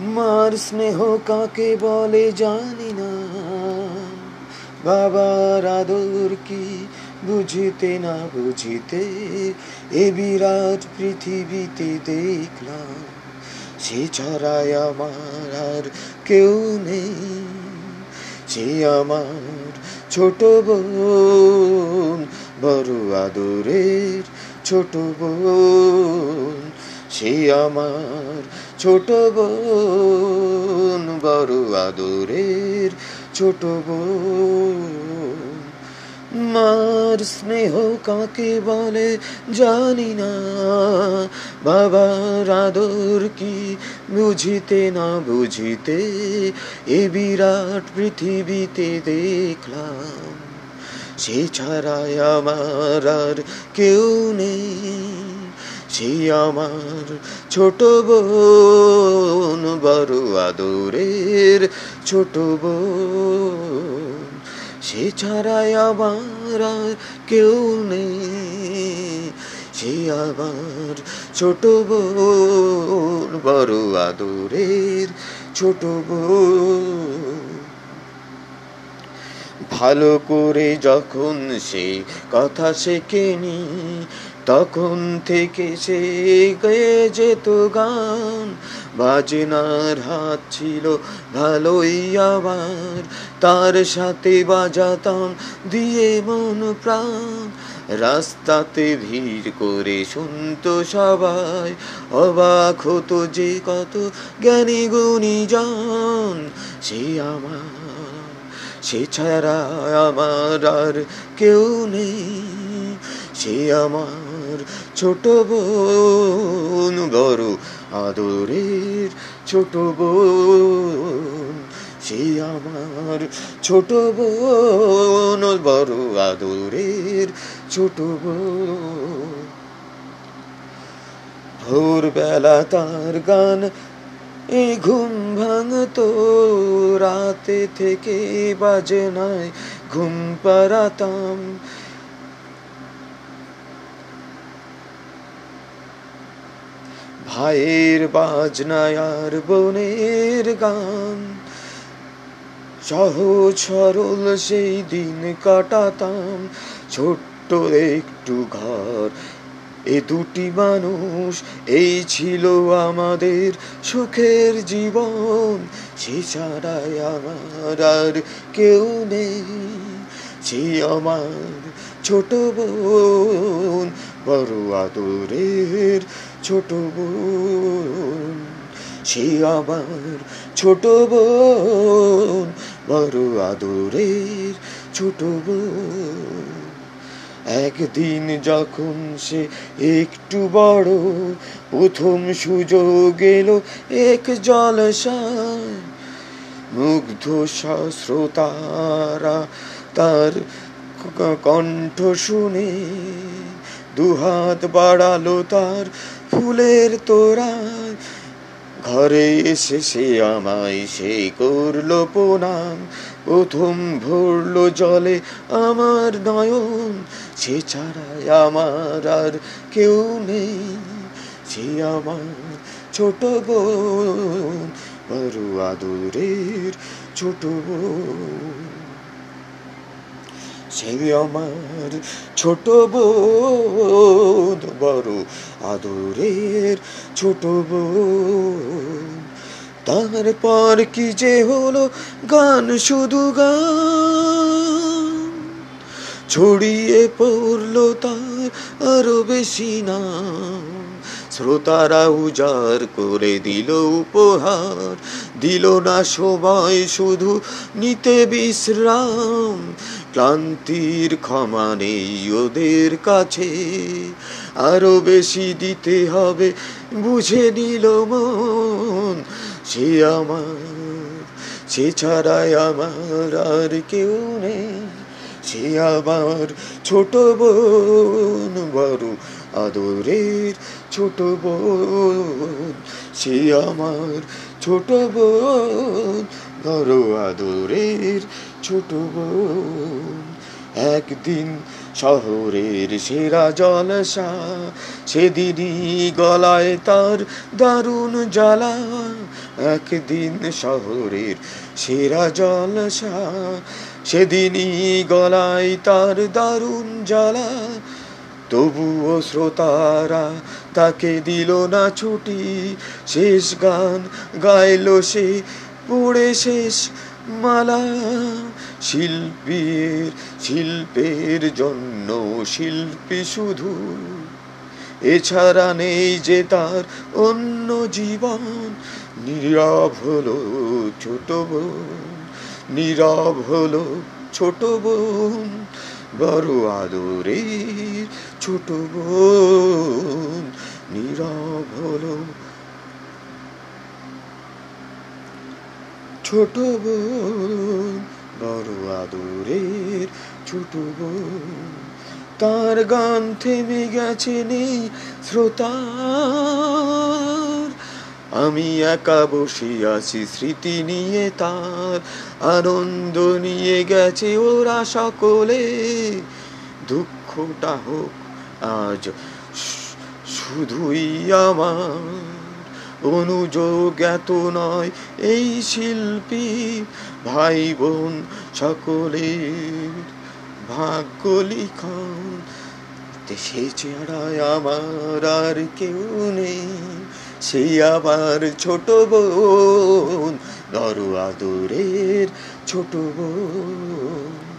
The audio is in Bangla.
মার স্নেহ কাকে বলে জানি না। বাবার আদর কি বুঝিতে না বুঝিতে এ বিরাট পৃথিবীতে দেখলাম, সে ছাড়াই আমার আর কেউ নেই। সে আমার ছোট বোন, বড় আদরের ছোট বোন সে আমার ছোট বোন, বড় আদরের ছোট বোন। মার স্নেহ কাকে বলে জানি না, বাবার আদর কি বুঝিতে না বুঝিতে এ বিরাট পৃথিবীতে দেখলাম। সে ছাড়াই আমার আর কেউ নেই। সে আমার ছোট বোন, বড় আদরের ছোট বোন। সে ছাড়াই আমার কেউ নেই। সে আমার ছোট বোন, বড় আদরের ছোট বোন। ভালো করে যখন সে কথা শেখেনি তখন থেকে সে গয়ে যেত গান, বাজনার হাত ছিল ভালোই আবার। তার সাথে বাজাতাম, দিয়ে মন প্রাণ। রাস্তাতে ভিড় করে শুনতো সবাই, অবাক হতো যে কত জ্ঞানী গুণী জন সে আমার, সে ছাড়া আমার আর কেউ নেই। সে আমার ছোট বোন বড় আদরের ছোট বোন। সে আমার ছোট বোন বড় আদরের ছোট বোন। ভোরবেলা তার গান এ ঘুম ভাঙতো, রাতে থেকে বাজে নাই, ঘুম পাড়াতাম। ভাইয়ের বাজনায় আর বোনের গান। সহজ সরল সেই দিন কাটাতাম, ছোট্ট একটু ঘর। এ দুটি মানুষ, এই ছিল আমাদের সুখের জীবন। সে ছাড়াই আমার আর কেউ নেই, সে আমার ছোট বোন, বড় আদরের ছোট বোন। সে আমার ছোট বোন, বড় আদরের ছোট বোন। একদিন যখন সে একটু বড়, প্রথম সুযোগ এলো এক জলসায়। মুগ্ধ শ্রোতারা তার কণ্ঠ শুনে দুহাত বাড়ালো তার ফুলের তোরায় ঘরে এসে সে আমায় সে করল প্রণাম, প্রথম ভরল জলে আমার নয়ন। সে ছাড়াই আমার আর কেউ নেই, সে আমার ছোট বোন বড় আদরের ছোট বোন। সে আমার ছোট বোন। বড় আদরের ছোট বোন। তারপর কি যে হলো গান, শুধু গান। ছড়িয়ে পড়ল তার আরও বেশি নাম। শ্রোতারা উজাড় করে দিল উপহার। দিল না সবাই, শুধু নিতে বিশ্রাম। ক্লান্তির ক্ষমা নেই ওদের কাছে। আরও বেশি দিতে হবে, বুঝে নিল মন। সে আমার, সে ছাড়াই আমার আর কেউ নেই। সে আমার ছোট বোন, বড় আদরের ছোট বোন, সে আমার ছোট বোন। বড় আদরের ছোট বোন। একদিন শহরের সেরা জলসা, সেদিনই গলায় তার দারুণ জ্বালা। একদিন শহরের সেরা জলসা, সেদিনই গলায় তার দারুণ জ্বালা। তবুও শ্রোতারা তাকে দিল না ছুটি। শেষ গান গাইল সে, পড়ে শেষ মালা। শিল্পীর, শিল্পের জন্য শিল্পী শুধু। এছাড়া নেই যে তার অন্য জীবন। নীরব হলো ছোট বোন, নীরব হলো ছোট বোন। বড় আদরের ছোট বোন নীরব হলো ছোট বোন বড় আদরের ছোট বোন তার গান থেমে গেছে নেই শ্রোতার আমি একা বসে আছি, স্মৃতি নিয়ে তার আনন্দ নিয়ে গেছে ওরা সকলে। দুঃখটা হোক আজ, শুধুই আমার। অনুযোগ এত নয়, এই শিল্পী ভাই বোন সকলের। ভাগ্য লিখন দেশে ছাড়ায় আমার আর কেউ নেই। সেই আমার ছোট বোন নর আদরের ছোট বোন।